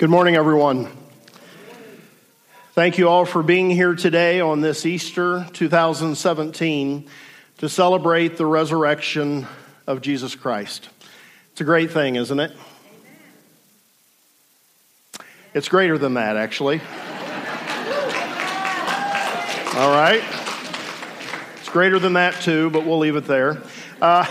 Good morning, everyone. Thank you all for being here today on this Easter 2017 to celebrate the resurrection of Jesus Christ. It's a great thing, isn't it? It's greater than that, actually. all right. It's greater than that, too, but we'll leave it there. Uh,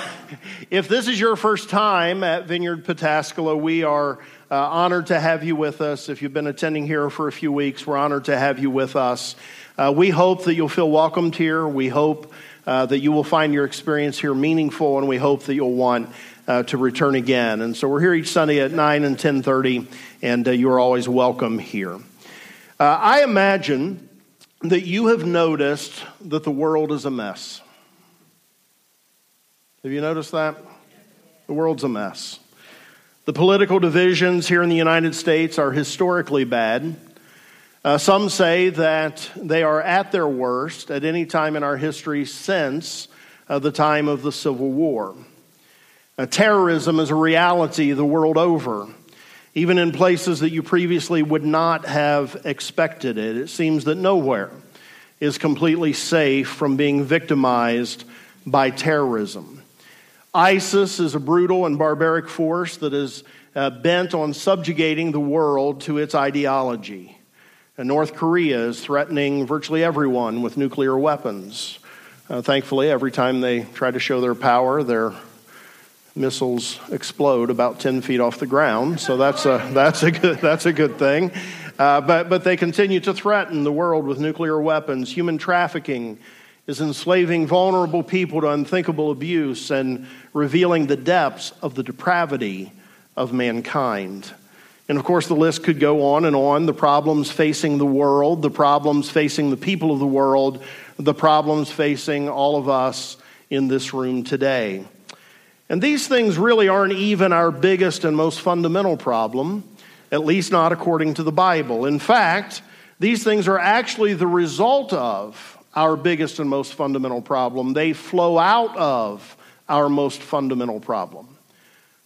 if this is your first time at Vineyard Pataskala, we are uh, honored to have you with us. If you've been attending here for a few weeks, we're honored to have you with us. Uh, we hope that you'll feel welcomed here. We hope uh, that you will find your experience here meaningful, and we hope that you'll want uh, to return again. And so we're here each Sunday at 9 and 10.30, and uh, you are always welcome here. Uh, I imagine that you have noticed that the world is a mess. Have you noticed that? The world's a mess. The political divisions here in the United States are historically bad. Uh, some say that they are at their worst at any time in our history since uh, the time of the Civil War. Uh, terrorism is a reality the world over, even in places that you previously would not have expected it. It seems that nowhere is completely safe from being victimized by terrorism. ISIS is a brutal and barbaric force that is uh, bent on subjugating the world to its ideology. And North Korea is threatening virtually everyone with nuclear weapons. Uh, thankfully, every time they try to show their power, their missiles explode about 10 feet off the ground. So that's a, that's a, good, that's a good thing. Uh, but, but they continue to threaten the world with nuclear weapons, human trafficking is enslaving vulnerable people to unthinkable abuse and revealing the depths of the depravity of mankind. And of course, the list could go on and on. The problems facing the world, the problems facing the people of the world, the problems facing all of us in this room today. And these things really aren't even our biggest and most fundamental problem, at least not according to the Bible. In fact, these things are actually the result of our biggest and most fundamental problem. They flow out of our most fundamental problem.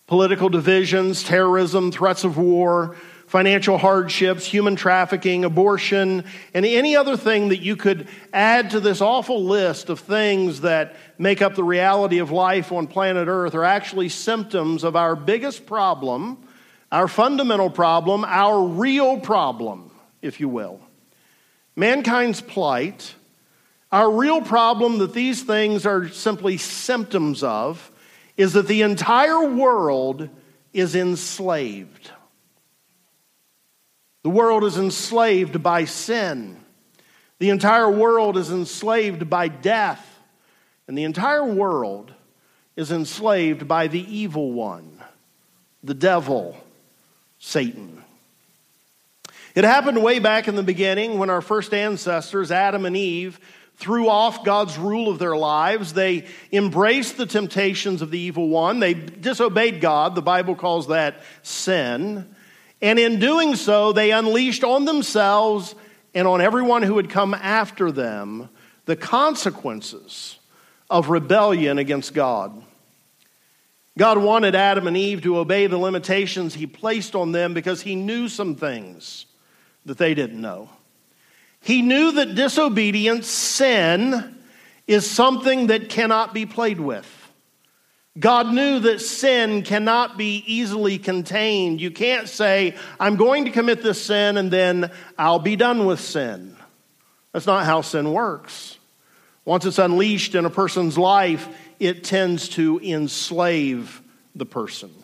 Political divisions, terrorism, threats of war, financial hardships, human trafficking, abortion, and any other thing that you could add to this awful list of things that make up the reality of life on planet Earth are actually symptoms of our biggest problem, our fundamental problem, our real problem, if you will. Mankind's plight our real problem that these things are simply symptoms of is that the entire world is enslaved. The world is enslaved by sin. The entire world is enslaved by death. And the entire world is enslaved by the evil one, the devil, Satan. It happened way back in the beginning when our first ancestors, Adam and Eve, threw off God's rule of their lives. They embraced the temptations of the evil one. They disobeyed God. The Bible calls that sin. And in doing so, they unleashed on themselves and on everyone who had come after them the consequences of rebellion against God. God wanted Adam and Eve to obey the limitations he placed on them because he knew some things that they didn't know. He knew that disobedience, sin, is something that cannot be played with. God knew that sin cannot be easily contained. You can't say, I'm going to commit this sin and then I'll be done with sin. That's not how sin works. Once it's unleashed in a person's life, it tends to enslave the person.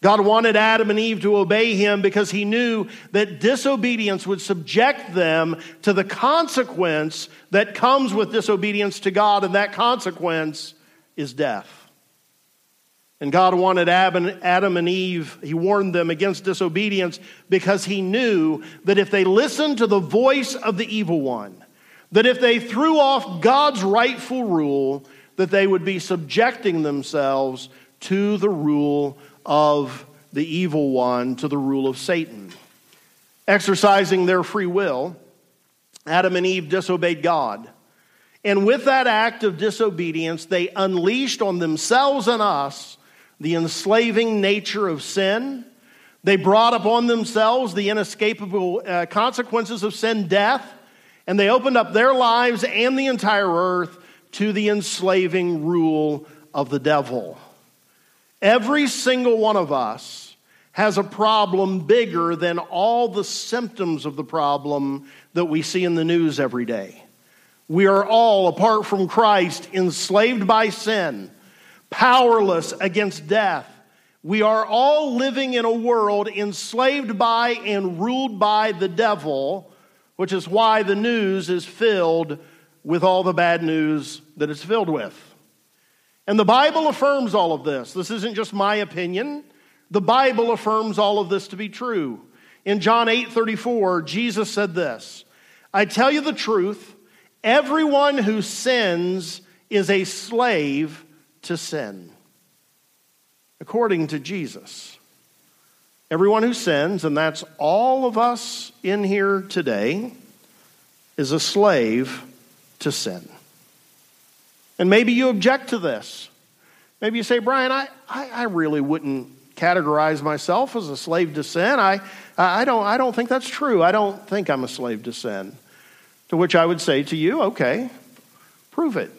God wanted Adam and Eve to obey him because he knew that disobedience would subject them to the consequence that comes with disobedience to God, and that consequence is death. And God wanted Adam and Eve, he warned them against disobedience because he knew that if they listened to the voice of the evil one, that if they threw off God's rightful rule, that they would be subjecting themselves to the rule of the evil one to the rule of Satan. Exercising their free will, Adam and Eve disobeyed God. And with that act of disobedience, they unleashed on themselves and us the enslaving nature of sin, They brought upon themselves the inescapable uh, consequences of sin, death, and they opened up their lives and the entire earth to the enslaving rule of the devil. Every single one of us has a problem bigger than all the symptoms of the problem that we see in the news every day. We are all, apart from Christ, enslaved by sin, powerless against death. We are all living in a world enslaved by and ruled by the devil, which is why the news is filled with all the bad news that it's filled with. And the Bible affirms all of this. This isn't just my opinion. The Bible affirms all of this to be true. In John 8 34, Jesus said this I tell you the truth, everyone who sins is a slave to sin. According to Jesus. Everyone who sins, and that's all of us in here today, is a slave to sin. And maybe you object to this. Maybe you say, Brian, I, I, I really wouldn't categorize myself as a slave to sin. I, I, don't, I don't think that's true. I don't think I'm a slave to sin. To which I would say to you, okay, prove it.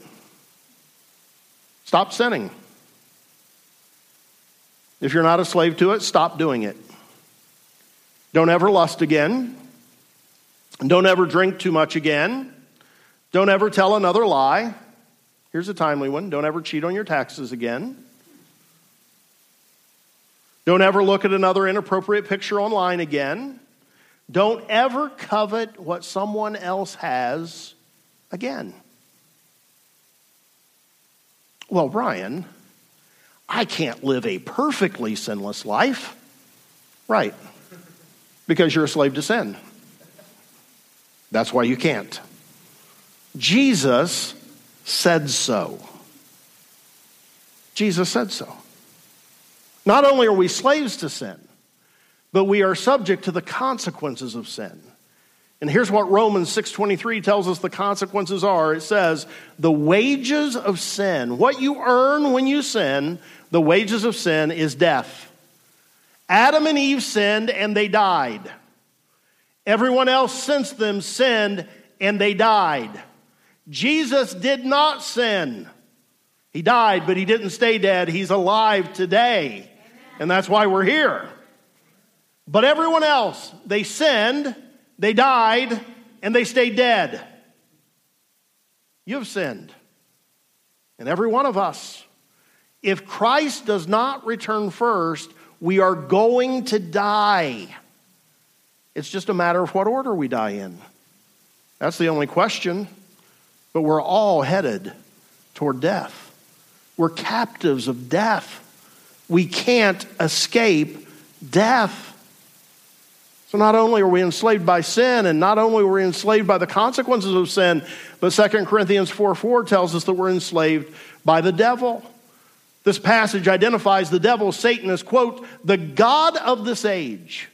Stop sinning. If you're not a slave to it, stop doing it. Don't ever lust again. Don't ever drink too much again. Don't ever tell another lie. Here's a timely one don't ever cheat on your taxes again. Don't ever look at another inappropriate picture online again. Don't ever covet what someone else has again. Well, Brian, I can't live a perfectly sinless life. Right. Because you're a slave to sin. That's why you can't. Jesus said so. Jesus said so. Not only are we slaves to sin, but we are subject to the consequences of sin. And here's what Romans 6:23 tells us the consequences are. It says, "The wages of sin, what you earn when you sin, the wages of sin is death." Adam and Eve sinned and they died. Everyone else since them sinned and they died. Jesus did not sin. He died, but he didn't stay dead. He's alive today. And that's why we're here. But everyone else, they sinned, they died, and they stayed dead. You've sinned. And every one of us. If Christ does not return first, we are going to die. It's just a matter of what order we die in. That's the only question. But we're all headed toward death. We're captives of death. We can't escape death. So not only are we enslaved by sin, and not only are we enslaved by the consequences of sin, but 2 Corinthians 4 4 tells us that we're enslaved by the devil. This passage identifies the devil, Satan, as, quote, the God of this age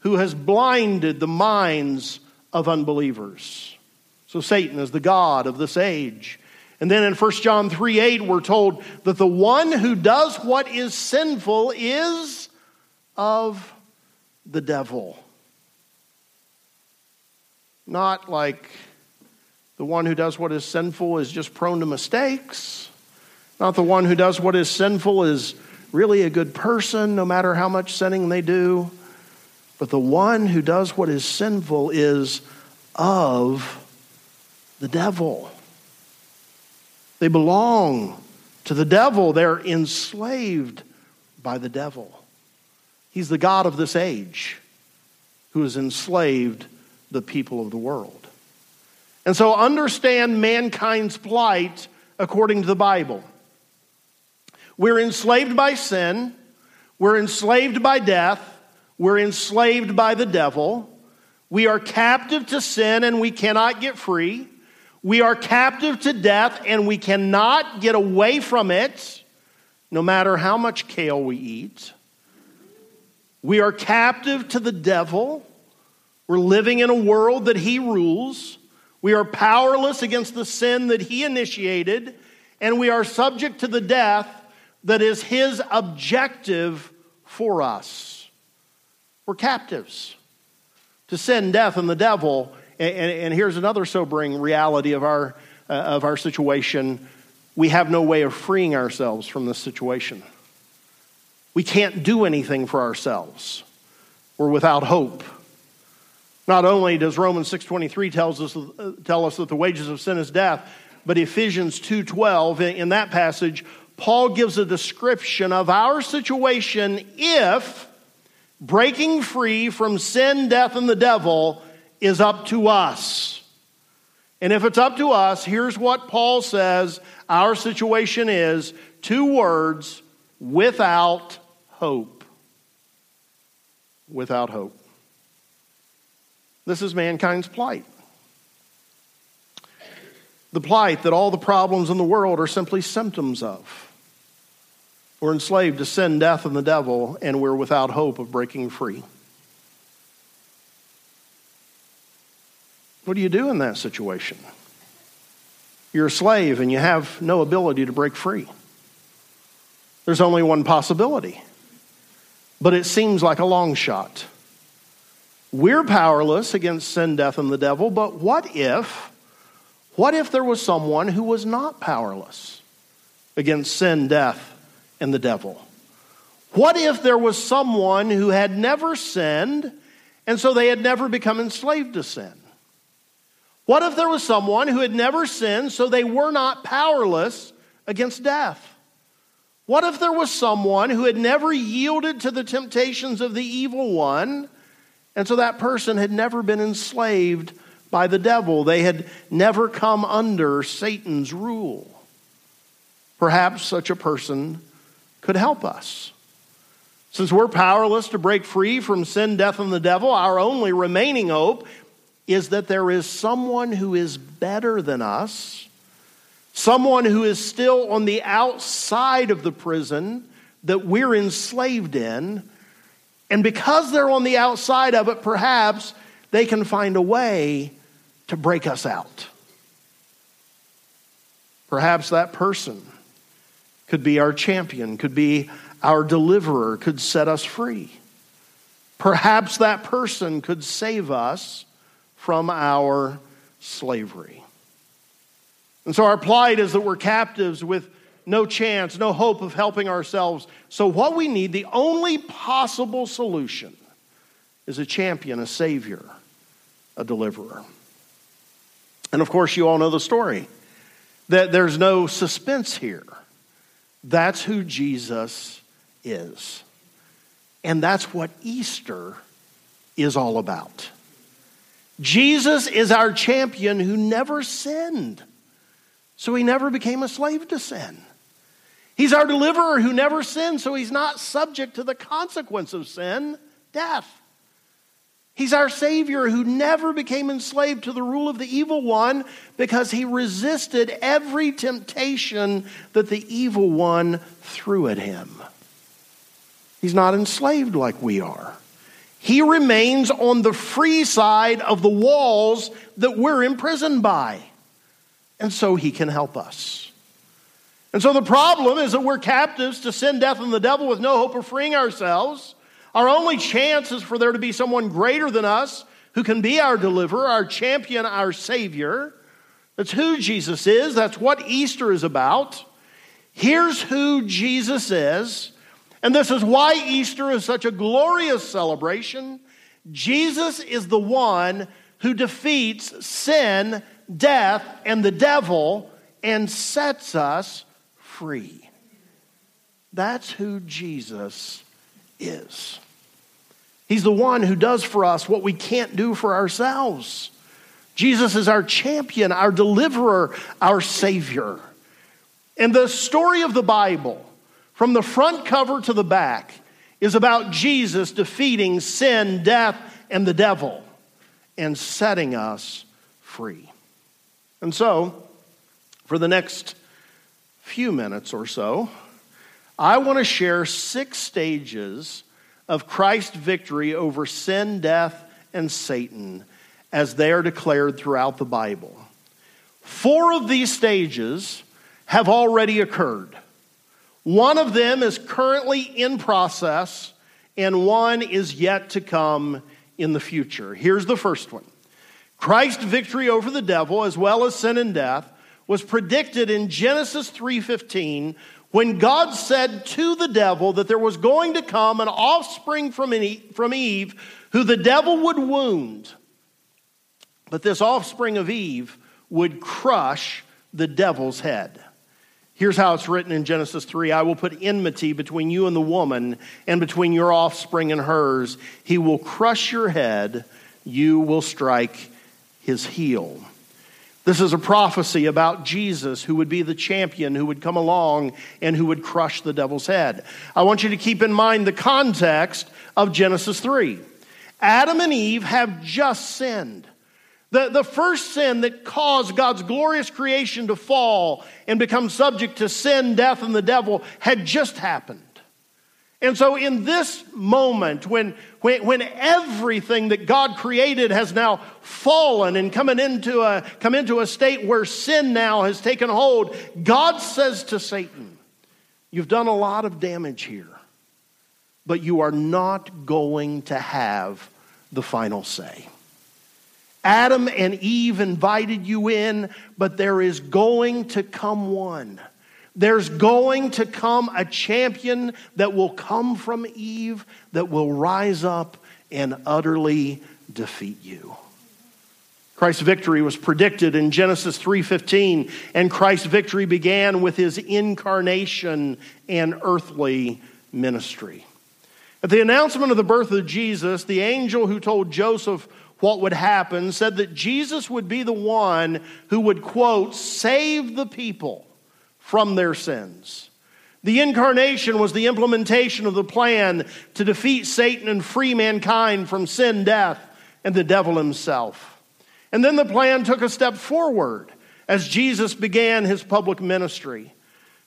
who has blinded the minds of unbelievers. So Satan is the God of this age. And then in 1 John 3 8, we're told that the one who does what is sinful is of the devil. Not like the one who does what is sinful is just prone to mistakes. Not the one who does what is sinful is really a good person, no matter how much sinning they do. But the one who does what is sinful is of the devil. They belong to the devil. They're enslaved by the devil. He's the God of this age who has enslaved the people of the world. And so understand mankind's plight according to the Bible. We're enslaved by sin, we're enslaved by death, we're enslaved by the devil. We are captive to sin and we cannot get free. We are captive to death and we cannot get away from it, no matter how much kale we eat. We are captive to the devil. We're living in a world that he rules. We are powerless against the sin that he initiated, and we are subject to the death that is his objective for us. We're captives to sin, death, and the devil. And, and, and here's another sobering reality of our, uh, of our situation we have no way of freeing ourselves from this situation. We can't do anything for ourselves. We're without hope. Not only does Romans 6:23 tells us uh, tell us that the wages of sin is death, but Ephesians 2:12 in that passage Paul gives a description of our situation if breaking free from sin, death and the devil is up to us. And if it's up to us, here's what Paul says our situation is two words without hope. Without hope. This is mankind's plight. The plight that all the problems in the world are simply symptoms of. We're enslaved to sin, death, and the devil, and we're without hope of breaking free. What do you do in that situation? You're a slave and you have no ability to break free. There's only one possibility, but it seems like a long shot. We're powerless against sin, death, and the devil, but what if, what if there was someone who was not powerless against sin, death, and the devil? What if there was someone who had never sinned, and so they had never become enslaved to sin? What if there was someone who had never sinned, so they were not powerless against death? What if there was someone who had never yielded to the temptations of the evil one, and so that person had never been enslaved by the devil? They had never come under Satan's rule. Perhaps such a person could help us. Since we're powerless to break free from sin, death, and the devil, our only remaining hope is that there is someone who is better than us, someone who is still on the outside of the prison that we're enslaved in. And because they're on the outside of it, perhaps they can find a way to break us out. Perhaps that person could be our champion, could be our deliverer, could set us free. Perhaps that person could save us from our slavery. And so our plight is that we're captives with no chance, no hope of helping ourselves. So, what we need, the only possible solution, is a champion, a savior, a deliverer. And of course, you all know the story that there's no suspense here. That's who Jesus is. And that's what Easter is all about. Jesus is our champion who never sinned. So he never became a slave to sin. He's our deliverer who never sinned, so he's not subject to the consequence of sin, death. He's our Savior who never became enslaved to the rule of the evil one because he resisted every temptation that the evil one threw at him. He's not enslaved like we are. He remains on the free side of the walls that we're imprisoned by. And so he can help us. And so the problem is that we're captives to sin, death, and the devil with no hope of freeing ourselves. Our only chance is for there to be someone greater than us who can be our deliverer, our champion, our savior. That's who Jesus is. That's what Easter is about. Here's who Jesus is. And this is why Easter is such a glorious celebration. Jesus is the one who defeats sin, death, and the devil and sets us free. That's who Jesus is. He's the one who does for us what we can't do for ourselves. Jesus is our champion, our deliverer, our savior. And the story of the Bible from the front cover to the back is about Jesus defeating sin, death, and the devil and setting us free. And so, for the next few minutes or so, I want to share six stages of Christ's victory over sin, death, and Satan as they are declared throughout the Bible. Four of these stages have already occurred. One of them is currently in process and one is yet to come in the future. Here's the first one Christ's victory over the devil, as well as sin and death, was predicted in Genesis 3:15 when God said to the devil that there was going to come an offspring from Eve who the devil would wound. But this offspring of Eve would crush the devil's head. Here's how it's written in Genesis 3 I will put enmity between you and the woman, and between your offspring and hers. He will crush your head, you will strike his heel. This is a prophecy about Jesus who would be the champion who would come along and who would crush the devil's head. I want you to keep in mind the context of Genesis 3. Adam and Eve have just sinned. The, the first sin that caused God's glorious creation to fall and become subject to sin, death, and the devil had just happened. And so, in this moment, when, when, when everything that God created has now fallen and coming into a, come into a state where sin now has taken hold, God says to Satan, You've done a lot of damage here, but you are not going to have the final say. Adam and Eve invited you in, but there is going to come one. There's going to come a champion that will come from Eve that will rise up and utterly defeat you. Christ's victory was predicted in Genesis 3:15 and Christ's victory began with his incarnation and earthly ministry. At the announcement of the birth of Jesus, the angel who told Joseph what would happen said that Jesus would be the one who would, quote, save the people from their sins. The incarnation was the implementation of the plan to defeat Satan and free mankind from sin, death, and the devil himself. And then the plan took a step forward as Jesus began his public ministry.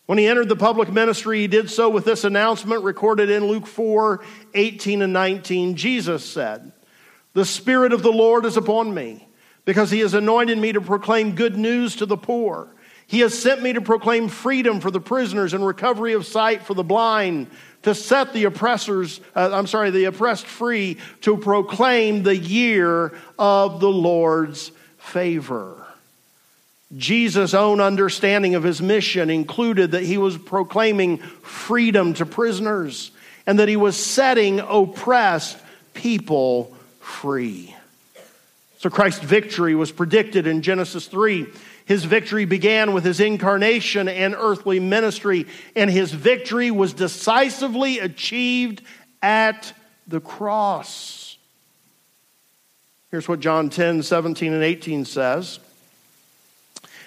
When he entered the public ministry, he did so with this announcement recorded in Luke 4 18 and 19. Jesus said, the Spirit of the Lord is upon me, because he has anointed me to proclaim good news to the poor. He has sent me to proclaim freedom for the prisoners and recovery of sight for the blind, to set the oppressors, uh, I'm sorry, the oppressed free, to proclaim the year of the Lord's favor. Jesus' own understanding of his mission included that he was proclaiming freedom to prisoners and that he was setting oppressed people free. So Christ's victory was predicted in Genesis 3. His victory began with his incarnation and earthly ministry, and his victory was decisively achieved at the cross. Here's what John 10 17 and 18 says.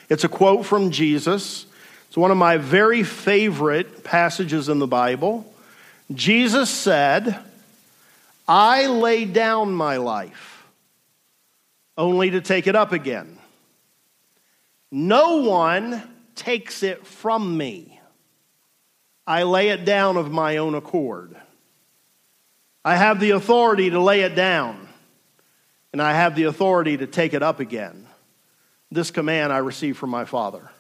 It's a quote from Jesus. It's one of my very favorite passages in the Bible. Jesus said, I lay down my life only to take it up again. No one takes it from me. I lay it down of my own accord. I have the authority to lay it down, and I have the authority to take it up again. This command I received from my Father.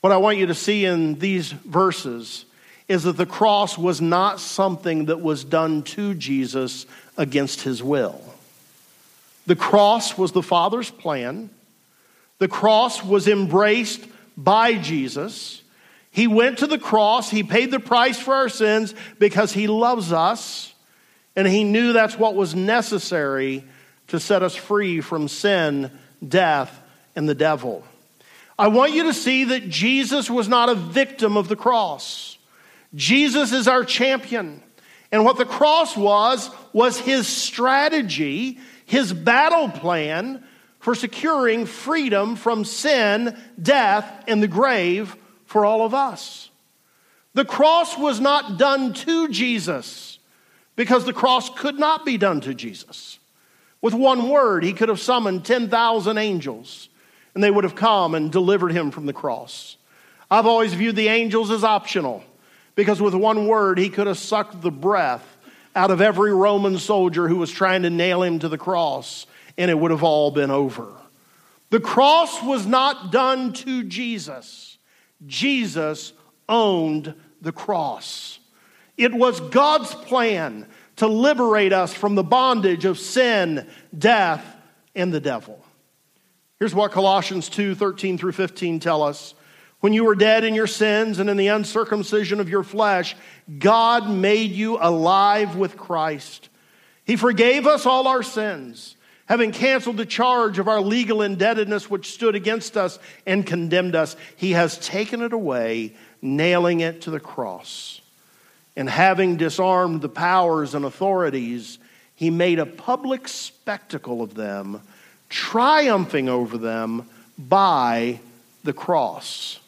What I want you to see in these verses is that the cross was not something that was done to Jesus against his will. The cross was the Father's plan. The cross was embraced by Jesus. He went to the cross. He paid the price for our sins because he loves us. And he knew that's what was necessary to set us free from sin, death, and the devil. I want you to see that Jesus was not a victim of the cross. Jesus is our champion. And what the cross was, was his strategy, his battle plan for securing freedom from sin, death, and the grave for all of us. The cross was not done to Jesus because the cross could not be done to Jesus. With one word, he could have summoned 10,000 angels and they would have come and delivered him from the cross. I've always viewed the angels as optional because with one word, he could have sucked the breath out of every Roman soldier who was trying to nail him to the cross, and it would have all been over. The cross was not done to Jesus, Jesus owned the cross. It was God's plan to liberate us from the bondage of sin, death, and the devil. Here's what Colossians 2 13 through 15 tell us. When you were dead in your sins and in the uncircumcision of your flesh, God made you alive with Christ. He forgave us all our sins, having canceled the charge of our legal indebtedness which stood against us and condemned us. He has taken it away, nailing it to the cross. And having disarmed the powers and authorities, he made a public spectacle of them triumphing over them by the cross.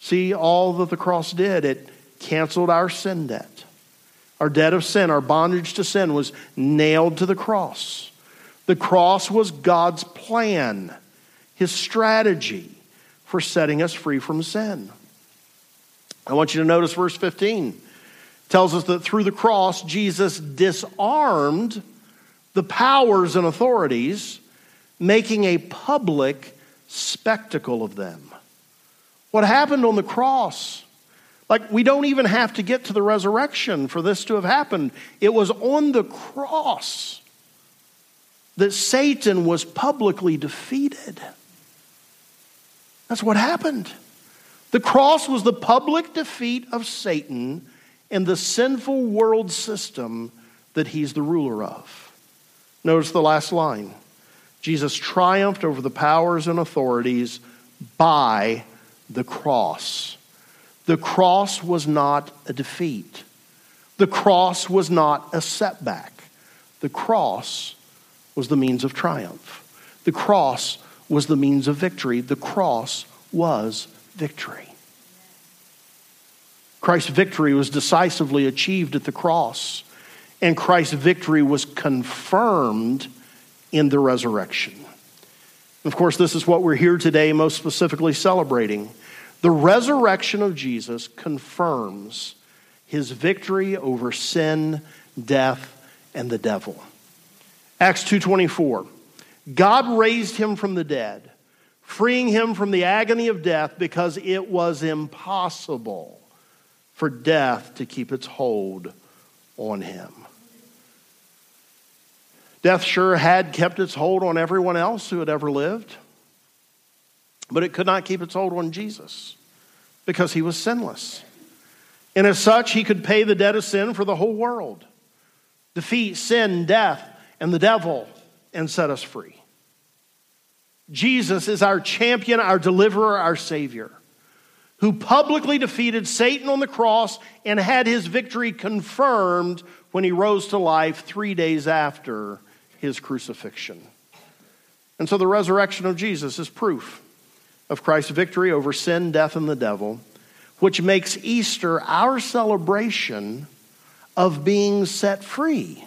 See all that the cross did. It canceled our sin debt. Our debt of sin, our bondage to sin was nailed to the cross. The cross was God's plan, his strategy for setting us free from sin. I want you to notice verse 15 it tells us that through the cross Jesus disarmed the powers and authorities, making a public spectacle of them. What happened on the cross? Like, we don't even have to get to the resurrection for this to have happened. It was on the cross that Satan was publicly defeated. That's what happened. The cross was the public defeat of Satan and the sinful world system that he's the ruler of. Notice the last line Jesus triumphed over the powers and authorities by the cross. The cross was not a defeat, the cross was not a setback. The cross was the means of triumph. The cross was the means of victory. The cross was victory. Christ's victory was decisively achieved at the cross and Christ's victory was confirmed in the resurrection. Of course, this is what we're here today most specifically celebrating. The resurrection of Jesus confirms his victory over sin, death, and the devil. Acts 2:24. God raised him from the dead, freeing him from the agony of death because it was impossible for death to keep its hold on him. Death sure had kept its hold on everyone else who had ever lived, but it could not keep its hold on Jesus because he was sinless. And as such, he could pay the debt of sin for the whole world, defeat sin, death, and the devil, and set us free. Jesus is our champion, our deliverer, our Savior, who publicly defeated Satan on the cross and had his victory confirmed when he rose to life three days after his crucifixion. And so the resurrection of Jesus is proof of Christ's victory over sin, death, and the devil, which makes Easter our celebration of being set free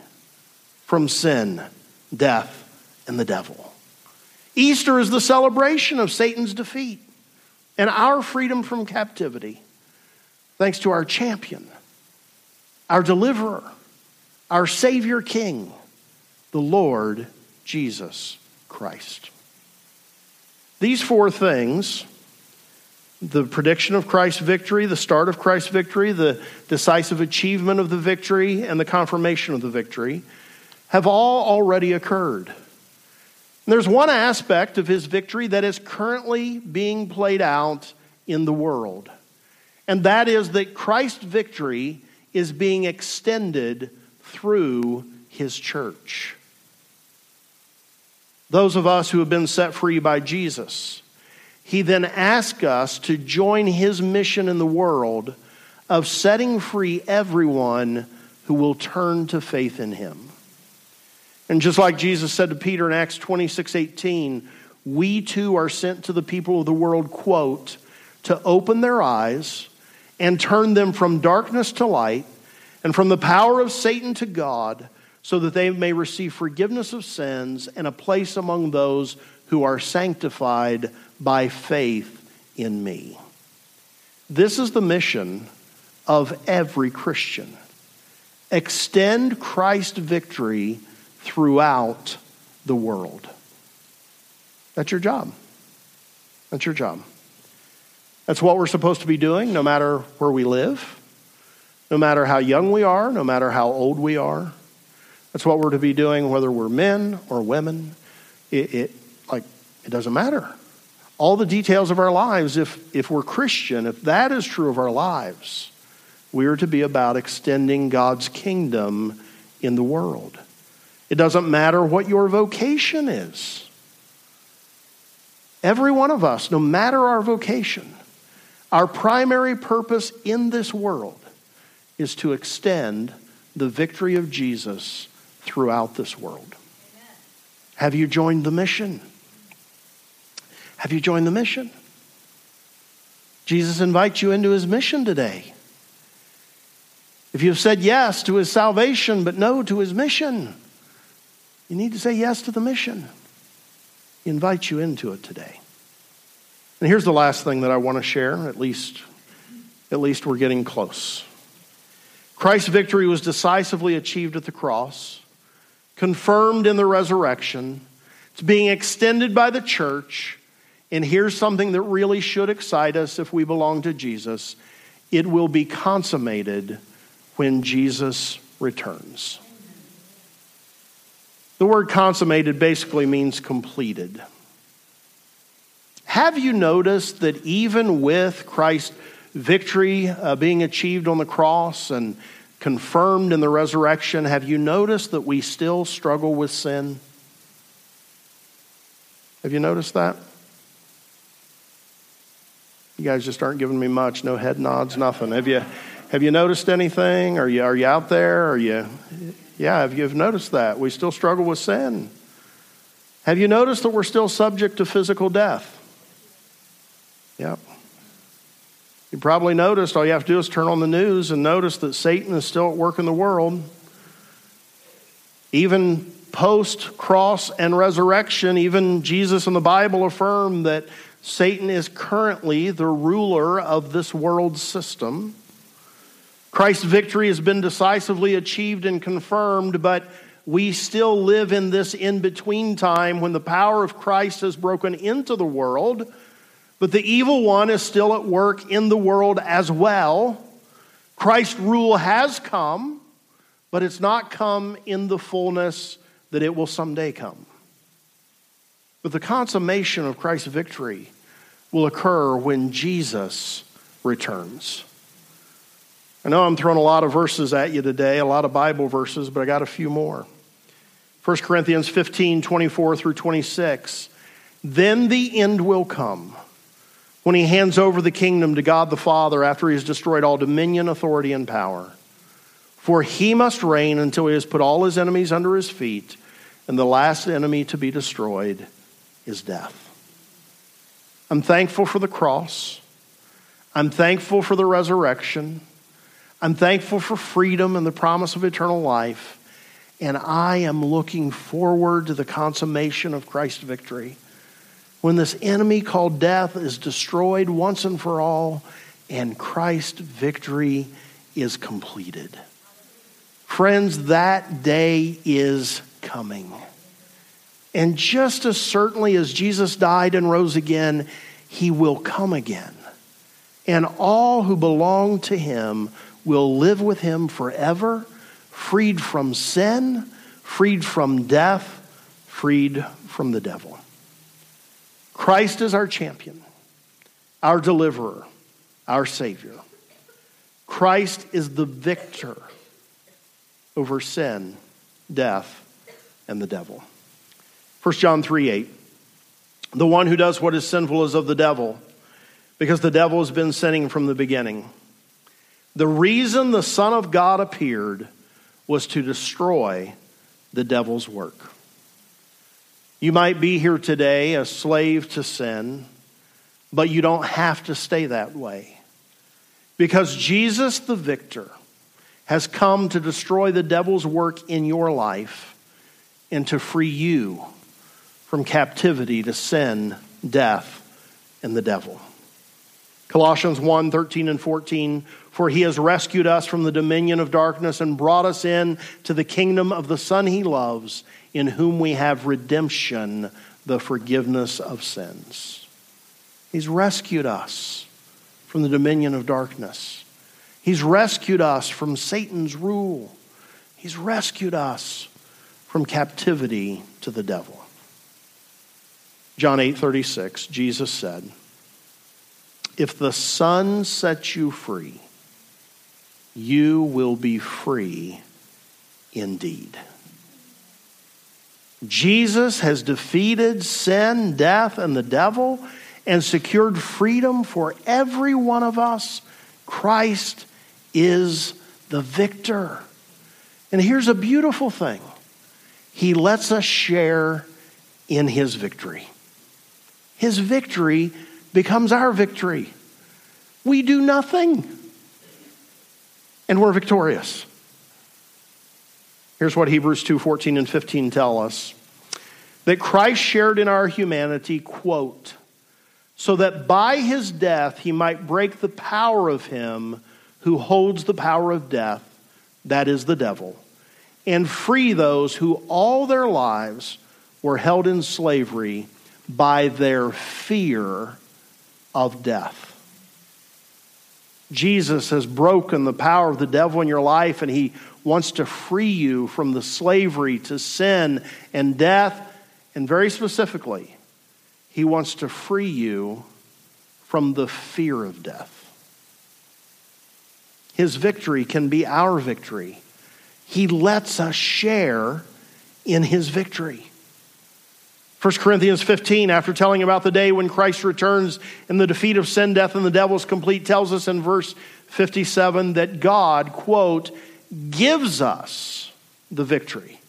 from sin, death, and the devil. Easter is the celebration of Satan's defeat and our freedom from captivity, thanks to our champion, our deliverer, our Savior King the Lord Jesus Christ. These four things the prediction of Christ's victory, the start of Christ's victory, the decisive achievement of the victory, and the confirmation of the victory have all already occurred. And there's one aspect of his victory that is currently being played out in the world, and that is that Christ's victory is being extended through his church those of us who have been set free by Jesus. He then asks us to join his mission in the world of setting free everyone who will turn to faith in him. And just like Jesus said to Peter in Acts 26 18, we too are sent to the people of the world, quote, to open their eyes and turn them from darkness to light and from the power of Satan to God so that they may receive forgiveness of sins and a place among those who are sanctified by faith in me. This is the mission of every Christian. Extend Christ's victory throughout the world. That's your job. That's your job. That's what we're supposed to be doing no matter where we live, no matter how young we are, no matter how old we are. That's what we're to be doing, whether we're men or women. It, it like it doesn't matter. All the details of our lives, if if we're Christian, if that is true of our lives, we are to be about extending God's kingdom in the world. It doesn't matter what your vocation is. Every one of us, no matter our vocation, our primary purpose in this world is to extend the victory of Jesus throughout this world. Amen. Have you joined the mission? Have you joined the mission? Jesus invites you into his mission today. If you've said yes to his salvation but no to his mission, you need to say yes to the mission. He invites you into it today. And here's the last thing that I want to share, at least at least we're getting close. Christ's victory was decisively achieved at the cross, confirmed in the resurrection. It's being extended by the church. And here's something that really should excite us if we belong to Jesus it will be consummated when Jesus returns. The word consummated basically means completed. Have you noticed that even with Christ's victory uh, being achieved on the cross and confirmed in the resurrection, have you noticed that we still struggle with sin? Have you noticed that? You guys just aren't giving me much. No head nods, nothing. Have you? Have you noticed anything? Are you, are you out there? Are you, yeah, have you noticed that? We still struggle with sin. Have you noticed that we're still subject to physical death? Yep. You probably noticed all you have to do is turn on the news and notice that Satan is still at work in the world. Even post cross and resurrection, even Jesus and the Bible affirm that Satan is currently the ruler of this world system. Christ's victory has been decisively achieved and confirmed, but we still live in this in between time when the power of Christ has broken into the world, but the evil one is still at work in the world as well. Christ's rule has come, but it's not come in the fullness that it will someday come. But the consummation of Christ's victory will occur when Jesus returns. I know I'm throwing a lot of verses at you today, a lot of Bible verses, but I got a few more. 1 Corinthians 15, 24 through 26. Then the end will come when he hands over the kingdom to God the Father after he has destroyed all dominion, authority, and power. For he must reign until he has put all his enemies under his feet, and the last enemy to be destroyed is death. I'm thankful for the cross. I'm thankful for the resurrection. I'm thankful for freedom and the promise of eternal life. And I am looking forward to the consummation of Christ's victory. When this enemy called death is destroyed once and for all, and Christ's victory is completed. Friends, that day is coming. And just as certainly as Jesus died and rose again, he will come again. And all who belong to him will live with him forever, freed from sin, freed from death, freed from the devil. Christ is our champion, our deliverer, our Savior. Christ is the victor over sin, death, and the devil. 1 John 3 8. The one who does what is sinful is of the devil, because the devil has been sinning from the beginning. The reason the Son of God appeared was to destroy the devil's work. You might be here today a slave to sin, but you don't have to stay that way. Because Jesus, the victor, has come to destroy the devil's work in your life and to free you from captivity to sin, death, and the devil. Colossians 1 13 and 14. For he has rescued us from the dominion of darkness and brought us in to the kingdom of the Son he loves, in whom we have redemption, the forgiveness of sins. He's rescued us from the dominion of darkness. He's rescued us from Satan's rule. He's rescued us from captivity to the devil. John 8:36 Jesus said, "If the Son sets you free, you will be free indeed." Jesus has defeated sin, death, and the devil and secured freedom for every one of us. Christ is the victor. And here's a beautiful thing He lets us share in His victory. His victory becomes our victory. We do nothing, and we're victorious. Here's what Hebrews 2 14 and 15 tell us that Christ shared in our humanity, quote, so that by his death he might break the power of him who holds the power of death, that is the devil, and free those who all their lives were held in slavery by their fear of death. Jesus has broken the power of the devil in your life, and he wants to free you from the slavery to sin and death. And very specifically, he wants to free you from the fear of death. His victory can be our victory. He lets us share in his victory. 1 Corinthians 15, after telling about the day when Christ returns and the defeat of sin, death, and the devil is complete, tells us in verse 57 that God, quote, gives us the victory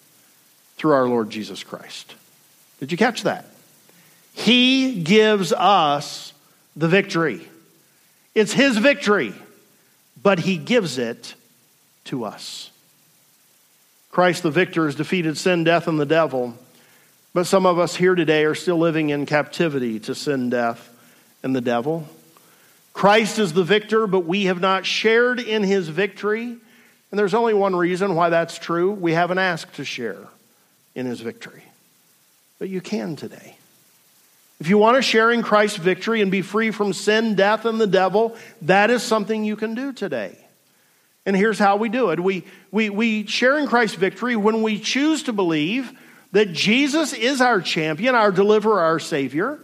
through our Lord Jesus Christ. Did you catch that? He gives us the victory. It's His victory, but He gives it to us. Christ the victor has defeated sin, death, and the devil. But some of us here today are still living in captivity to sin, death, and the devil. Christ is the victor, but we have not shared in his victory. And there's only one reason why that's true. We haven't asked to share in his victory. But you can today. If you want to share in Christ's victory and be free from sin, death, and the devil, that is something you can do today. And here's how we do it we, we, we share in Christ's victory when we choose to believe that Jesus is our champion, our deliverer, our Savior,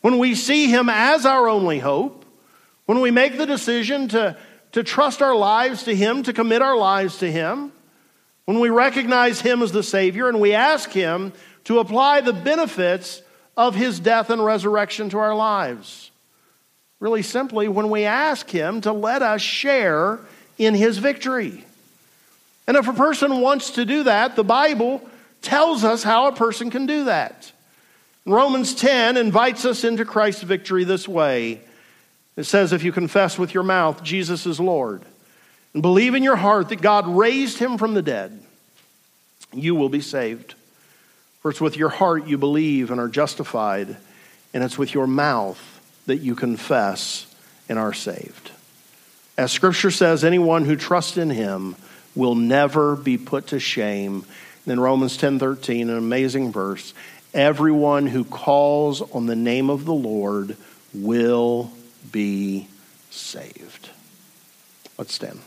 when we see Him as our only hope, when we make the decision to, to trust our lives to Him, to commit our lives to Him, when we recognize Him as the Savior and we ask Him to apply the benefits of His death and resurrection to our lives. Really simply, when we ask Him to let us share in His victory. And if a person wants to do that, the Bible tells us how a person can do that. Romans 10 invites us into Christ's victory this way. It says, If you confess with your mouth Jesus is Lord and believe in your heart that God raised him from the dead, you will be saved. For it's with your heart you believe and are justified, and it's with your mouth that you confess and are saved. As Scripture says, anyone who trusts in him will never be put to shame then Romans 10:13, an amazing verse, everyone who calls on the name of the Lord will be saved. Let's stand.